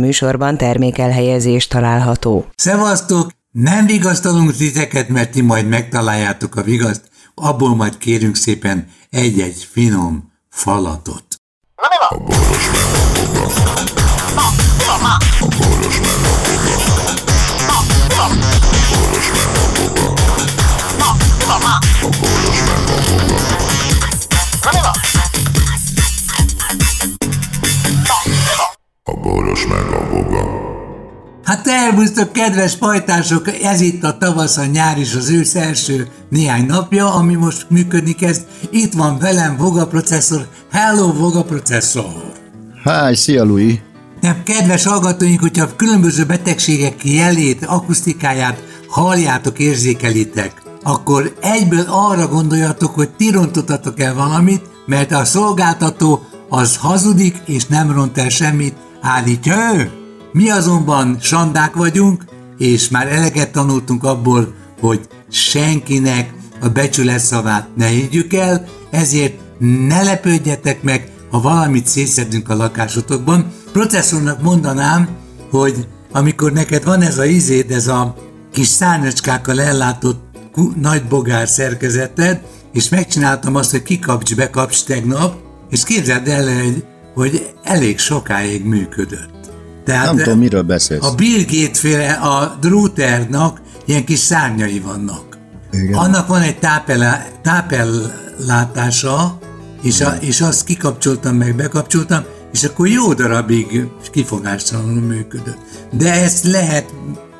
műsorban termékelhelyezés található. Szevasztok! Nem vigasztalunk titeket, mert ti majd megtaláljátok a vigaszt, abból majd kérünk szépen egy-egy finom falatot. Na mi van? A boros Elbusztok, kedves pajtások, ez itt a tavasz, a nyár és az ősz első néhány napja, ami most működni kezd. Itt van velem Voga processzor. Hello, Voga processzor! Hi, szia, Louis! Nem, kedves hallgatóink, hogyha különböző betegségek jelét, akusztikáját halljátok, érzékelitek, akkor egyből arra gondoljatok, hogy ti rontottatok el valamit, mert a szolgáltató az hazudik és nem ront el semmit, állítja ő. Mi azonban sandák vagyunk, és már eleget tanultunk abból, hogy senkinek a becsület szavát ne higgyük el, ezért ne lepődjetek meg, ha valamit szétszedünk a lakásotokban. Processzornak mondanám, hogy amikor neked van ez a izéd, ez a kis szárnyacskákkal ellátott nagy bogár szerkezeted, és megcsináltam azt, hogy kikapcs, bekapcs tegnap, és képzeld el, hogy, elég sokáig működött. Tehát Nem tudom, miről beszélsz. A Bill Gates féle, a dróternak ilyen kis szárnyai vannak. Igen. Annak van egy tápel, tápellátása, és, a, és azt kikapcsoltam meg, bekapcsoltam, és akkor jó darabig kifogástalanul működött. De ezt lehet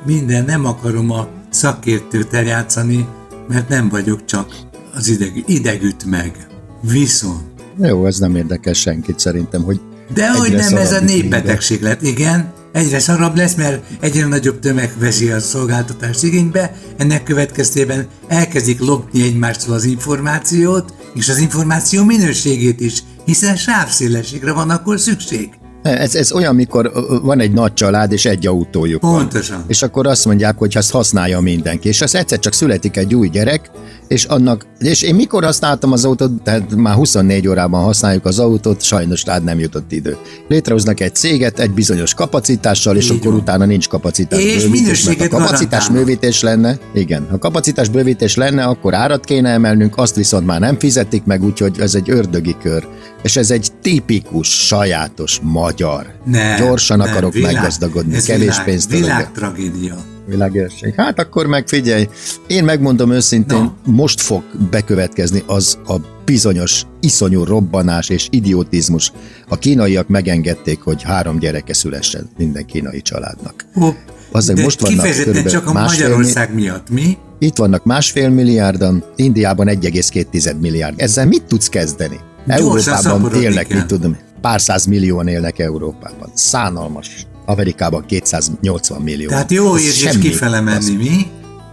minden, nem akarom a szakértőt eljátszani, mert nem vagyok csak az ideg, idegüt meg. Viszont. Jó, ez nem érdekel senkit szerintem, hogy de hogy nem, ez a népbetegség lett, igen. Egyre szarabb lesz, mert egyre nagyobb tömeg veszi a szolgáltatást igénybe, ennek következtében elkezdik lopni egymástól az információt, és az információ minőségét is, hiszen sávszélességre van akkor szükség. Ez, ez olyan, mikor van egy nagy család, és egy autójuk Pontosan. van. És akkor azt mondják, hogy ezt használja mindenki. És az egyszer csak születik egy új gyerek, és annak, és én mikor használtam az autót, tehát már 24 órában használjuk az autót, sajnos rád nem jutott idő. Létrehoznak egy céget egy bizonyos kapacitással, és Így akkor van. utána nincs kapacitás és bővítés, mert a kapacitás bővítés lenne, igen, ha kapacitás bővítés lenne, akkor árat kéne emelnünk, azt viszont már nem fizetik meg, úgyhogy ez egy ördögi kör. És ez egy tipikus, sajátos magyar. Nem, Gyorsan nem, akarok világ, meggazdagodni, kevés világ, pénzt. Világ tragédia világérség. Hát akkor meg figyelj, én megmondom őszintén, no. most fog bekövetkezni az a bizonyos iszonyú robbanás és idiotizmus. A kínaiak megengedték, hogy három gyereke szülessen minden kínai családnak. Hopp. Azok De most vannak kifejezetten csak a Magyarország miatt, mi? Itt vannak másfél milliárdan, Indiában 1,2 milliárd. Ezzel mit tudsz kezdeni? Európában élnek, mit tudom, pár száz millióan élnek Európában. Szánalmas. Amerikában 280 millió. Tehát jó érzés kifele menni, mi?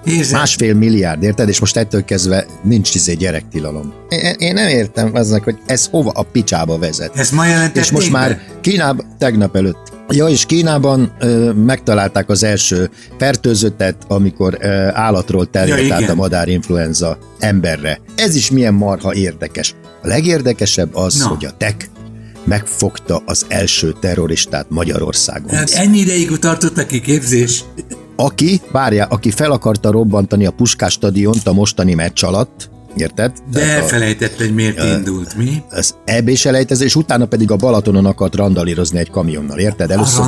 Érzem. Másfél milliárd, érted? És most ettől kezdve nincs izé gyerektilalom. Én, én nem értem aznak, hogy ez hova a picsába vezet. Ez ma jelentették És most már Kínában, tegnap előtt. Ja, és Kínában ö, megtalálták az első fertőzöttet, amikor ö, állatról terjedt ja, át a madárinfluenza emberre. Ez is milyen marha érdekes. A legérdekesebb az, no. hogy a tech megfogta az első terroristát Magyarországon. Hát ennyi ideig tartott a kiképzés? Aki, várjál, aki fel akarta robbantani a Puskás stadiont a mostani meccs alatt, Érted? De Tehát elfelejtett, hogy miért uh, indult, mi? Az EB selejtező, és utána pedig a Balatonon akart randalírozni egy kamionnal, érted? Először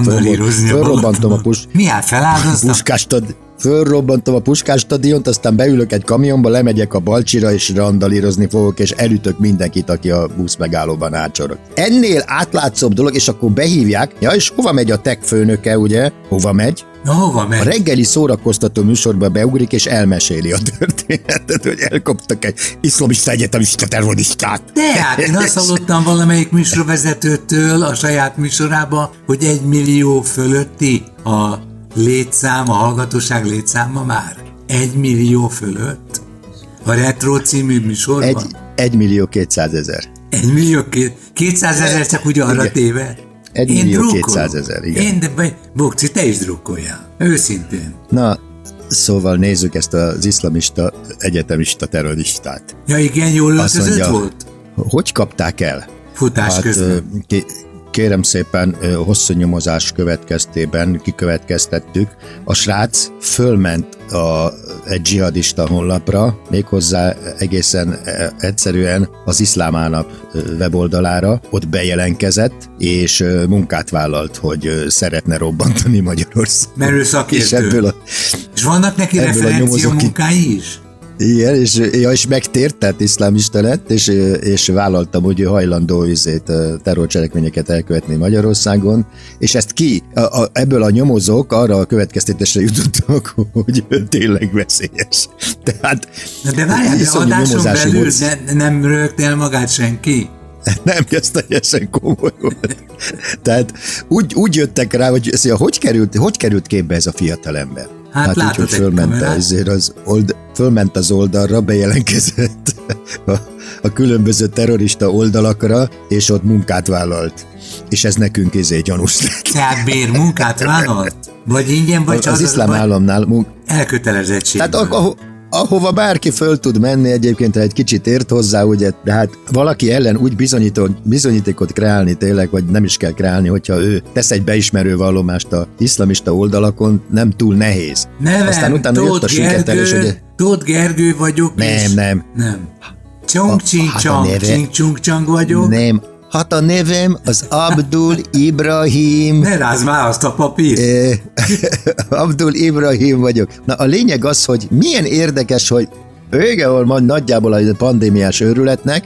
fölrobbantom a, a pus... Mi áll feláldoztam? Puskás stadiont fölrobbantom a Puskás stadiont, aztán beülök egy kamionba, lemegyek a Balcsira, és randalírozni fogok, és elütök mindenkit, aki a busz megállóban átsorog. Ennél átlátszóbb dolog, és akkor behívják, ja, és hova megy a tech főnöke, ugye? Hova megy? Na, hova megy? A reggeli szórakoztató műsorba beugrik, és elmeséli a történetet, hogy elkaptak egy iszlamista egyetemista terroristát. De hát én azt hallottam valamelyik műsorvezetőtől a saját műsorába, hogy egy millió fölötti a létszám, a hallgatóság létszáma már? Egy millió fölött? A Retro című műsorban? Egy, egy millió kétszáz ezer. Egy millió két, kétszáz ezer csak úgy arra igen. téve? Egy Én millió kétszáz ezer, igen. Én, de Bokci, te is drukkoljál. Őszintén. Na, Szóval nézzük ezt az iszlamista egyetemista terroristát. Ja igen, jól öltözött volt? Hogy kapták el? Futás hát, közben. Ki, kérem szépen hosszú nyomozás következtében kikövetkeztettük, a srác fölment a, egy dzsihadista honlapra, méghozzá egészen egyszerűen az iszlám weboldalára, ott bejelentkezett, és munkát vállalt, hogy szeretne robbantani Magyarországot. Mert ő szakértő. És, ebből a, és vannak neki referencia munkái is? Igen, és, ja, és megtért, tehát iszlámista lett, és, és vállaltam, hogy ő hajlandó üzét, terrorcselekményeket elkövetni Magyarországon, és ezt ki, a, a, ebből a nyomozók arra a következtetésre jutottak, hogy ő tényleg veszélyes. Tehát, de, de várjál, de adáson belül ne, nem rögt el magát senki? Nem, ez teljesen komoly volt. Tehát úgy, úgy jöttek rá, hogy szia, hogy került, hogy került képbe ez a fiatal Hát, hát így, hogy fölment, ezért az old, fölment az oldalra, bejelentkezett a, a különböző terrorista oldalakra, és ott munkát vállalt. És ez nekünk izé gyanús lett. Tehát bér munkát vállalt? Vagy ingyen, vagy az, az iszlám államnál munk... elkötelezettség. Tehát a, ahova bárki föl tud menni, egyébként egy kicsit ért hozzá, ugye, de hát valaki ellen úgy bizonyítékot kreálni tényleg, vagy nem is kell kreálni, hogyha ő tesz egy beismerő vallomást a iszlamista oldalakon, nem túl nehéz. Nevem, Aztán utána Tóth jött a siketelés, ugye... Tóth Gergő vagyok, Nem, és... nem. Nem. Csong csing hát csang, csing csung csang vagyok. Nem, Hát a nevem az Abdul Ibrahim. Ne rázd már azt a papírt. Abdul Ibrahim vagyok. Na a lényeg az, hogy milyen érdekes, hogy vége van nagyjából a pandémiás őrületnek,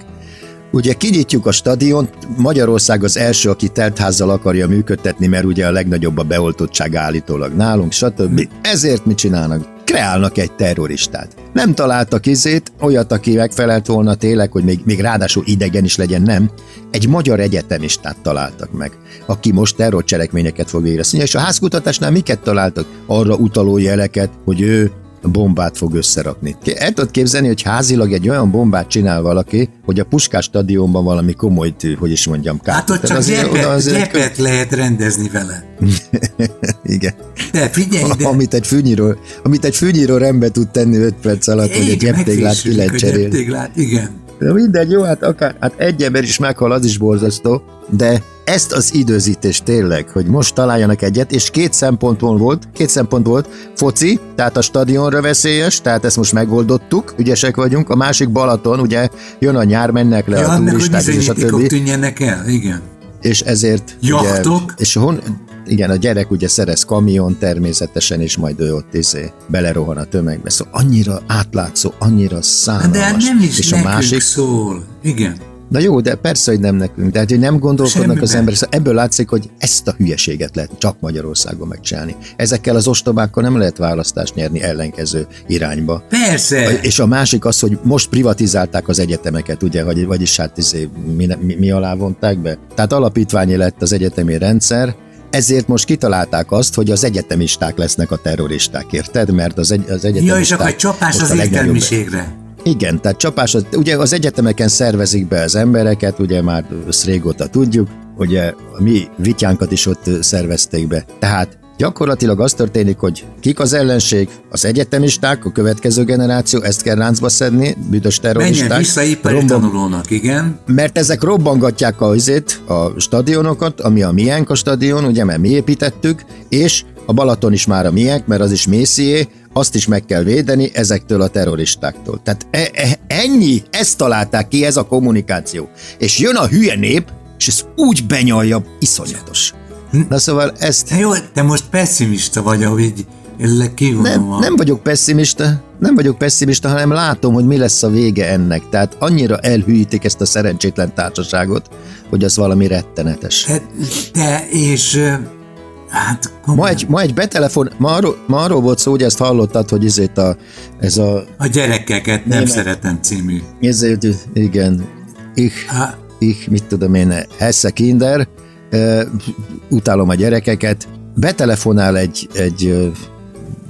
Ugye kinyitjuk a stadiont, Magyarország az első, aki teltházzal akarja működtetni, mert ugye a legnagyobb a beoltottság állítólag nálunk, stb. Ezért mit csinálnak? Kreálnak egy terroristát. Nem találtak izét, olyat, aki megfelelt volna tényleg, hogy még, még ráadásul idegen is legyen, nem. Egy magyar egyetemistát találtak meg, aki most terrorcselekményeket fog végezni. És a házkutatásnál miket találtak? Arra utaló jeleket, hogy ő bombát fog összerakni. El tudod képzelni, hogy házilag egy olyan bombát csinál valaki, hogy a Puskás stadionban valami komoly, hogy is mondjam, kár. Hát ott csak azért, gyepet, azért... gyepet lehet rendezni vele. Igen. De figyelj ide. Amit egy fűnyíró, amit egy fűnyíró rendbe tud tenni 5 perc alatt, hogy egy gyeptéglát ki lehet cserélni. igen. De mindegy, jó, hát akár, hát egy ember is meghal, az is borzasztó, de ezt az időzítést tényleg, hogy most találjanak egyet, és két szempontból volt, két szempont volt, foci, tehát a stadionra veszélyes, tehát ezt most megoldottuk, ügyesek vagyunk, a másik Balaton, ugye jön a nyár, mennek le ja, a turisták, és a többi. tűnjenek el, igen. És ezért, Jachtok? ugye, és hon, igen, a gyerek ugye szerez kamion természetesen, és majd ő ott izé belerohan a tömegbe. Szóval annyira átlátszó, annyira szánalmas. De hát nem is és a másik szól. Igen. Na jó, de persze, hogy nem nekünk. De hát, hogy nem gondolkodnak Semmiben. az emberek. Szóval ebből látszik, hogy ezt a hülyeséget lehet csak Magyarországon megcsinálni. Ezekkel az ostobákkal nem lehet választást nyerni ellenkező irányba. Persze. És a másik az, hogy most privatizálták az egyetemeket, ugye, vagy, vagyis hát izé, mi, mi, mi alá vonták be. Tehát alapítványi lett az egyetemi rendszer, ezért most kitalálták azt, hogy az egyetemisták lesznek a terroristák, érted? Mert az, egy, az egyetemisták... Ja, és akkor egy csapás az értelmiségre. Igen, tehát csapás, az, ugye az egyetemeken szervezik be az embereket, ugye már ezt régóta tudjuk, ugye mi vityánkat is ott szervezték be. Tehát Gyakorlatilag az történik, hogy kik az ellenség, az egyetemisták, a következő generáció, ezt kell ráncba szedni, büdös terroristák. Menjen vissza robban... tanulónak, igen. Mert ezek robbangatják a, azért, a stadionokat, ami a miénk a stadion, ugye, mert mi építettük, és a Balaton is már a miénk, mert az is Mészié, azt is meg kell védeni ezektől a terroristáktól. Tehát e- e- ennyi, ezt találták ki, ez a kommunikáció. És jön a hülye nép, és ez úgy benyalja, iszonyatos. Na szóval ezt... Jó, te most pessimista vagy, ahogy nem, nem vagyok pessimista, nem vagyok pessimista, hanem látom, hogy mi lesz a vége ennek. Tehát annyira elhűítik ezt a szerencsétlen társaságot, hogy az valami rettenetes. De, de és Hát, ma egy, ma egy betelefon, ma arról, ma arról volt szó, hogy ezt hallottad, hogy ezért a, ez a... A gyerekeket nem német, szeretem című. Ezért, igen, ich, ha. ich, mit tudom én, Hesse Kinder, utálom a gyerekeket, betelefonál egy, egy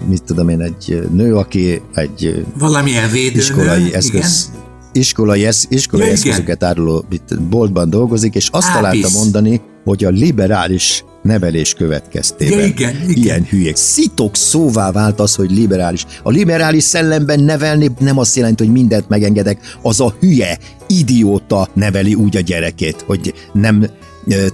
mit tudom én, egy nő, aki egy valamilyen védőnő, iskolai eszköz, igen? iskolai, esz, iskolai ja, eszközöket áruló boltban dolgozik, és azt Ápis. találta mondani, hogy a liberális nevelés következtében. Ja, igen, igen. Ilyen hülyék. Szitok szóvá vált az, hogy liberális. A liberális szellemben nevelni nem azt jelenti, hogy mindent megengedek. Az a hülye, idióta neveli úgy a gyerekét, hogy nem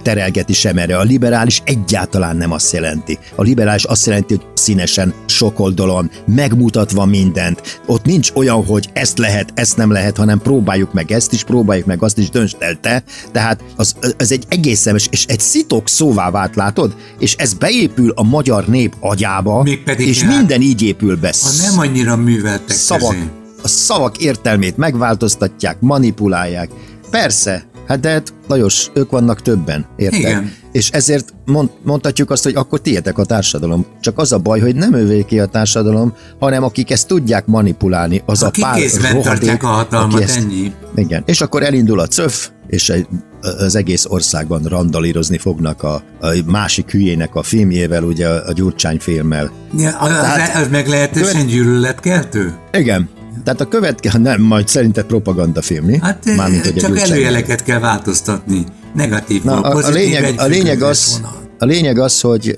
terelgeti sem erre. A liberális egyáltalán nem azt jelenti. A liberális azt jelenti, hogy színesen, sokoldalon, megmutatva mindent. Ott nincs olyan, hogy ezt lehet, ezt nem lehet, hanem próbáljuk meg ezt is, próbáljuk meg azt is, döntsd el te. Tehát az, az egy egészen, és egy szitok szóvá vált, látod? És ez beépül a magyar nép agyába, Mégpedig és hát, minden így épül be. Ha nem annyira műveltek szavak, közé. A szavak értelmét megváltoztatják, manipulálják. Persze, Hát de hát, Lajos, ők vannak többen, érted? Igen. És ezért mond, mondhatjuk azt, hogy akkor tietek a társadalom. Csak az a baj, hogy nem ővéki a társadalom, hanem akik ezt tudják manipulálni, az akik a pár rohadék, a hatalmat, ezt, ennyi. Igen, és akkor elindul a cöf, és egy, az egész országban randalírozni fognak a, a másik hülyének a filmjével, ugye a, Gyurcsány filmmel. Ja, az, Tehát, az meglehetősen követ... gyűlöletkeltő? Igen, tehát a következő, nem, majd szerinted propagandafilm, mi? Hát Mármint, hogy csak előjeleket kell változtatni. Negatív, Na, a, a, lényeg, a lényeg az, vonal. A lényeg az, hogy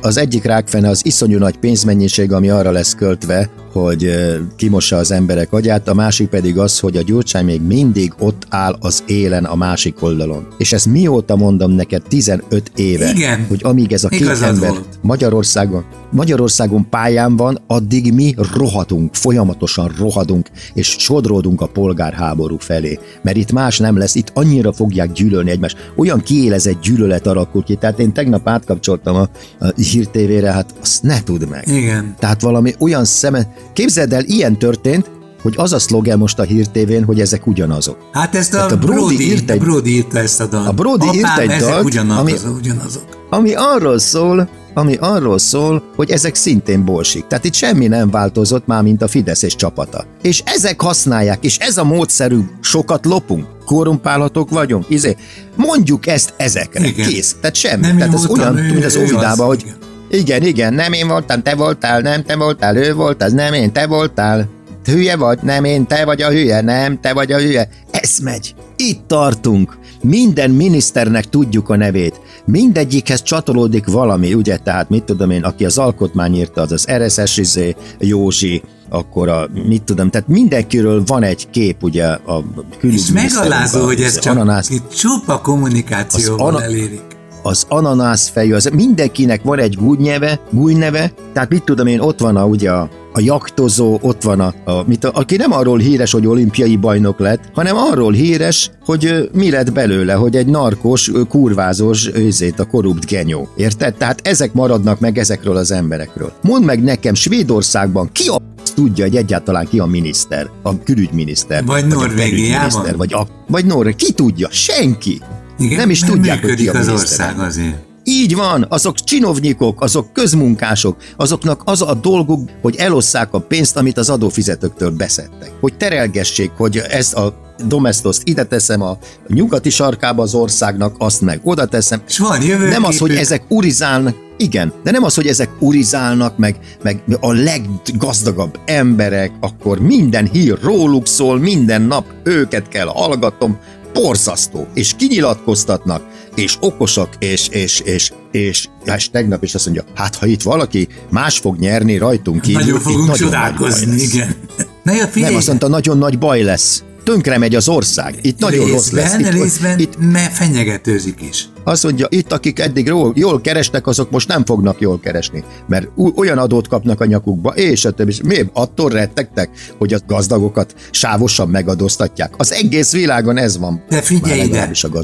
az egyik rákfene az iszonyú nagy pénzmennyiség, ami arra lesz költve, hogy kimossa az emberek agyát, a másik pedig az, hogy a gyurcsány még mindig ott áll az élen a másik oldalon. És ezt mióta mondom neked 15 éve, Igen, hogy amíg ez a két ember volt. Magyarországon, Magyarországon pályán van, addig mi rohadunk, folyamatosan rohadunk, és sodródunk a polgárháború felé. Mert itt más nem lesz, itt annyira fogják gyűlölni egymást. Olyan kiélezett gyűlölet alakul ki. Tehát én tegnap átkapcsoltam a, a hírtévére, hát azt ne tudd meg. Igen. Tehát valami olyan szeme... Képzeld el, ilyen történt, hogy az a szlogen most a hírtévén, hogy ezek ugyanazok. Hát ezt a, a Brody, Brody, írt egy, Brody írta ezt a dalt. A Brody Apám, írt egy dalt, ugyanaz, ami, ugyanazok. ami arról szól, ami arról szól, hogy ezek szintén bolsik. Tehát itt semmi nem változott már, mint a Fidesz és csapata. És ezek használják, és ez a módszerű, sokat lopunk, korrumpálhatók vagyunk, izé, mondjuk ezt ezekre, igen. kész. Tehát semmi. Nem Tehát ez olyan, mint az óvidában, hogy igen. Igen, igen, nem én voltam, te voltál, nem te voltál, ő volt, az nem én, te voltál. Hülye vagy, nem én, te vagy a hülye, nem, te vagy a hülye. Ez megy. Itt tartunk. Minden miniszternek tudjuk a nevét. Mindegyikhez csatolódik valami, ugye, tehát mit tudom én, aki az alkotmány írta, az az RSS izé, Józsi, akkor a, mit tudom, tehát mindenkiről van egy kép, ugye, a És megalázó, hogy ez csak ananász, csupa kommunikációval ana, elérik az ananász fejű, az mindenkinek van egy gúnyneve, gúnyneve, tehát mit tudom én, ott van a, ugye a, a jaktozó, ott van a, a, mit, a, aki nem arról híres, hogy olimpiai bajnok lett, hanem arról híres, hogy mi lett belőle, hogy egy narkos, kurvázós őzét, a korrupt genyó. Érted? Tehát ezek maradnak meg ezekről az emberekről. Mondd meg nekem, Svédországban ki a tudja, hogy egyáltalán ki a miniszter, a külügyminiszter, vagy, vagy Norvégiában, vagy, a, vagy Norvég, ki tudja? Senki. Igen, nem is tudják, hogy ki a az ország azért. Így van, azok csinovnyikok, azok közmunkások, azoknak az a dolguk, hogy elosszák a pénzt, amit az adófizetőktől beszedtek. Hogy terelgessék, hogy ezt a domestoszt ide teszem a nyugati sarkába az országnak, azt meg oda teszem. És van Nem az, hogy ezek urizálnak, igen, de nem az, hogy ezek urizálnak, meg, meg a leggazdagabb emberek, akkor minden hír róluk szól, minden nap őket kell hallgatom, borzasztó, és kinyilatkoztatnak, és okosak, és, és, és, és, és tegnap is azt mondja, hát ha itt valaki más fog nyerni rajtunk kívül, nagyon fogunk nagyon csodálkozni, igen. Na, ja, Nem, azt mondta, nagyon nagy baj lesz tönkre megy az ország. Itt nagyon részben, rossz lesz. Itt, részben, itt, mert fenyegetőzik is. Azt mondja, itt akik eddig jól, jól kerestek, azok most nem fognak jól keresni, mert olyan adót kapnak a nyakukba, és a többi. Miért? Attól rettegtek, hogy a gazdagokat sávosan megadóztatják. Az egész világon ez van. De figyelj ide, a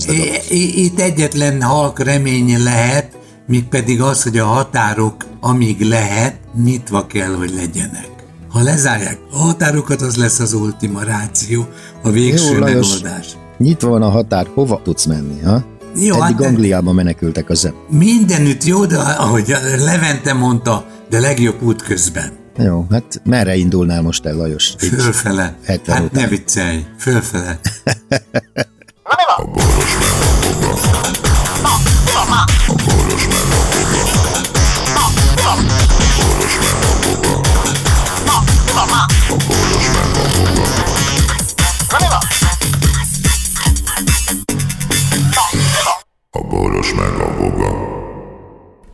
itt egyetlen halk remény lehet, míg pedig az, hogy a határok, amíg lehet, nyitva kell, hogy legyenek. Ha lezárják a határokat, az lesz az ultima ráció, a végső Jó, Lajos, megoldás. Nyitva van a határ, hova tudsz menni, ha? Jó, Eddig hát Angliába menekültek az Mindenütt jó, de ahogy Levente mondta, de legjobb út közben. Jó, hát merre indulnál most el, Lajos? Fölfele. Hát után. ne viccelj, fölfele.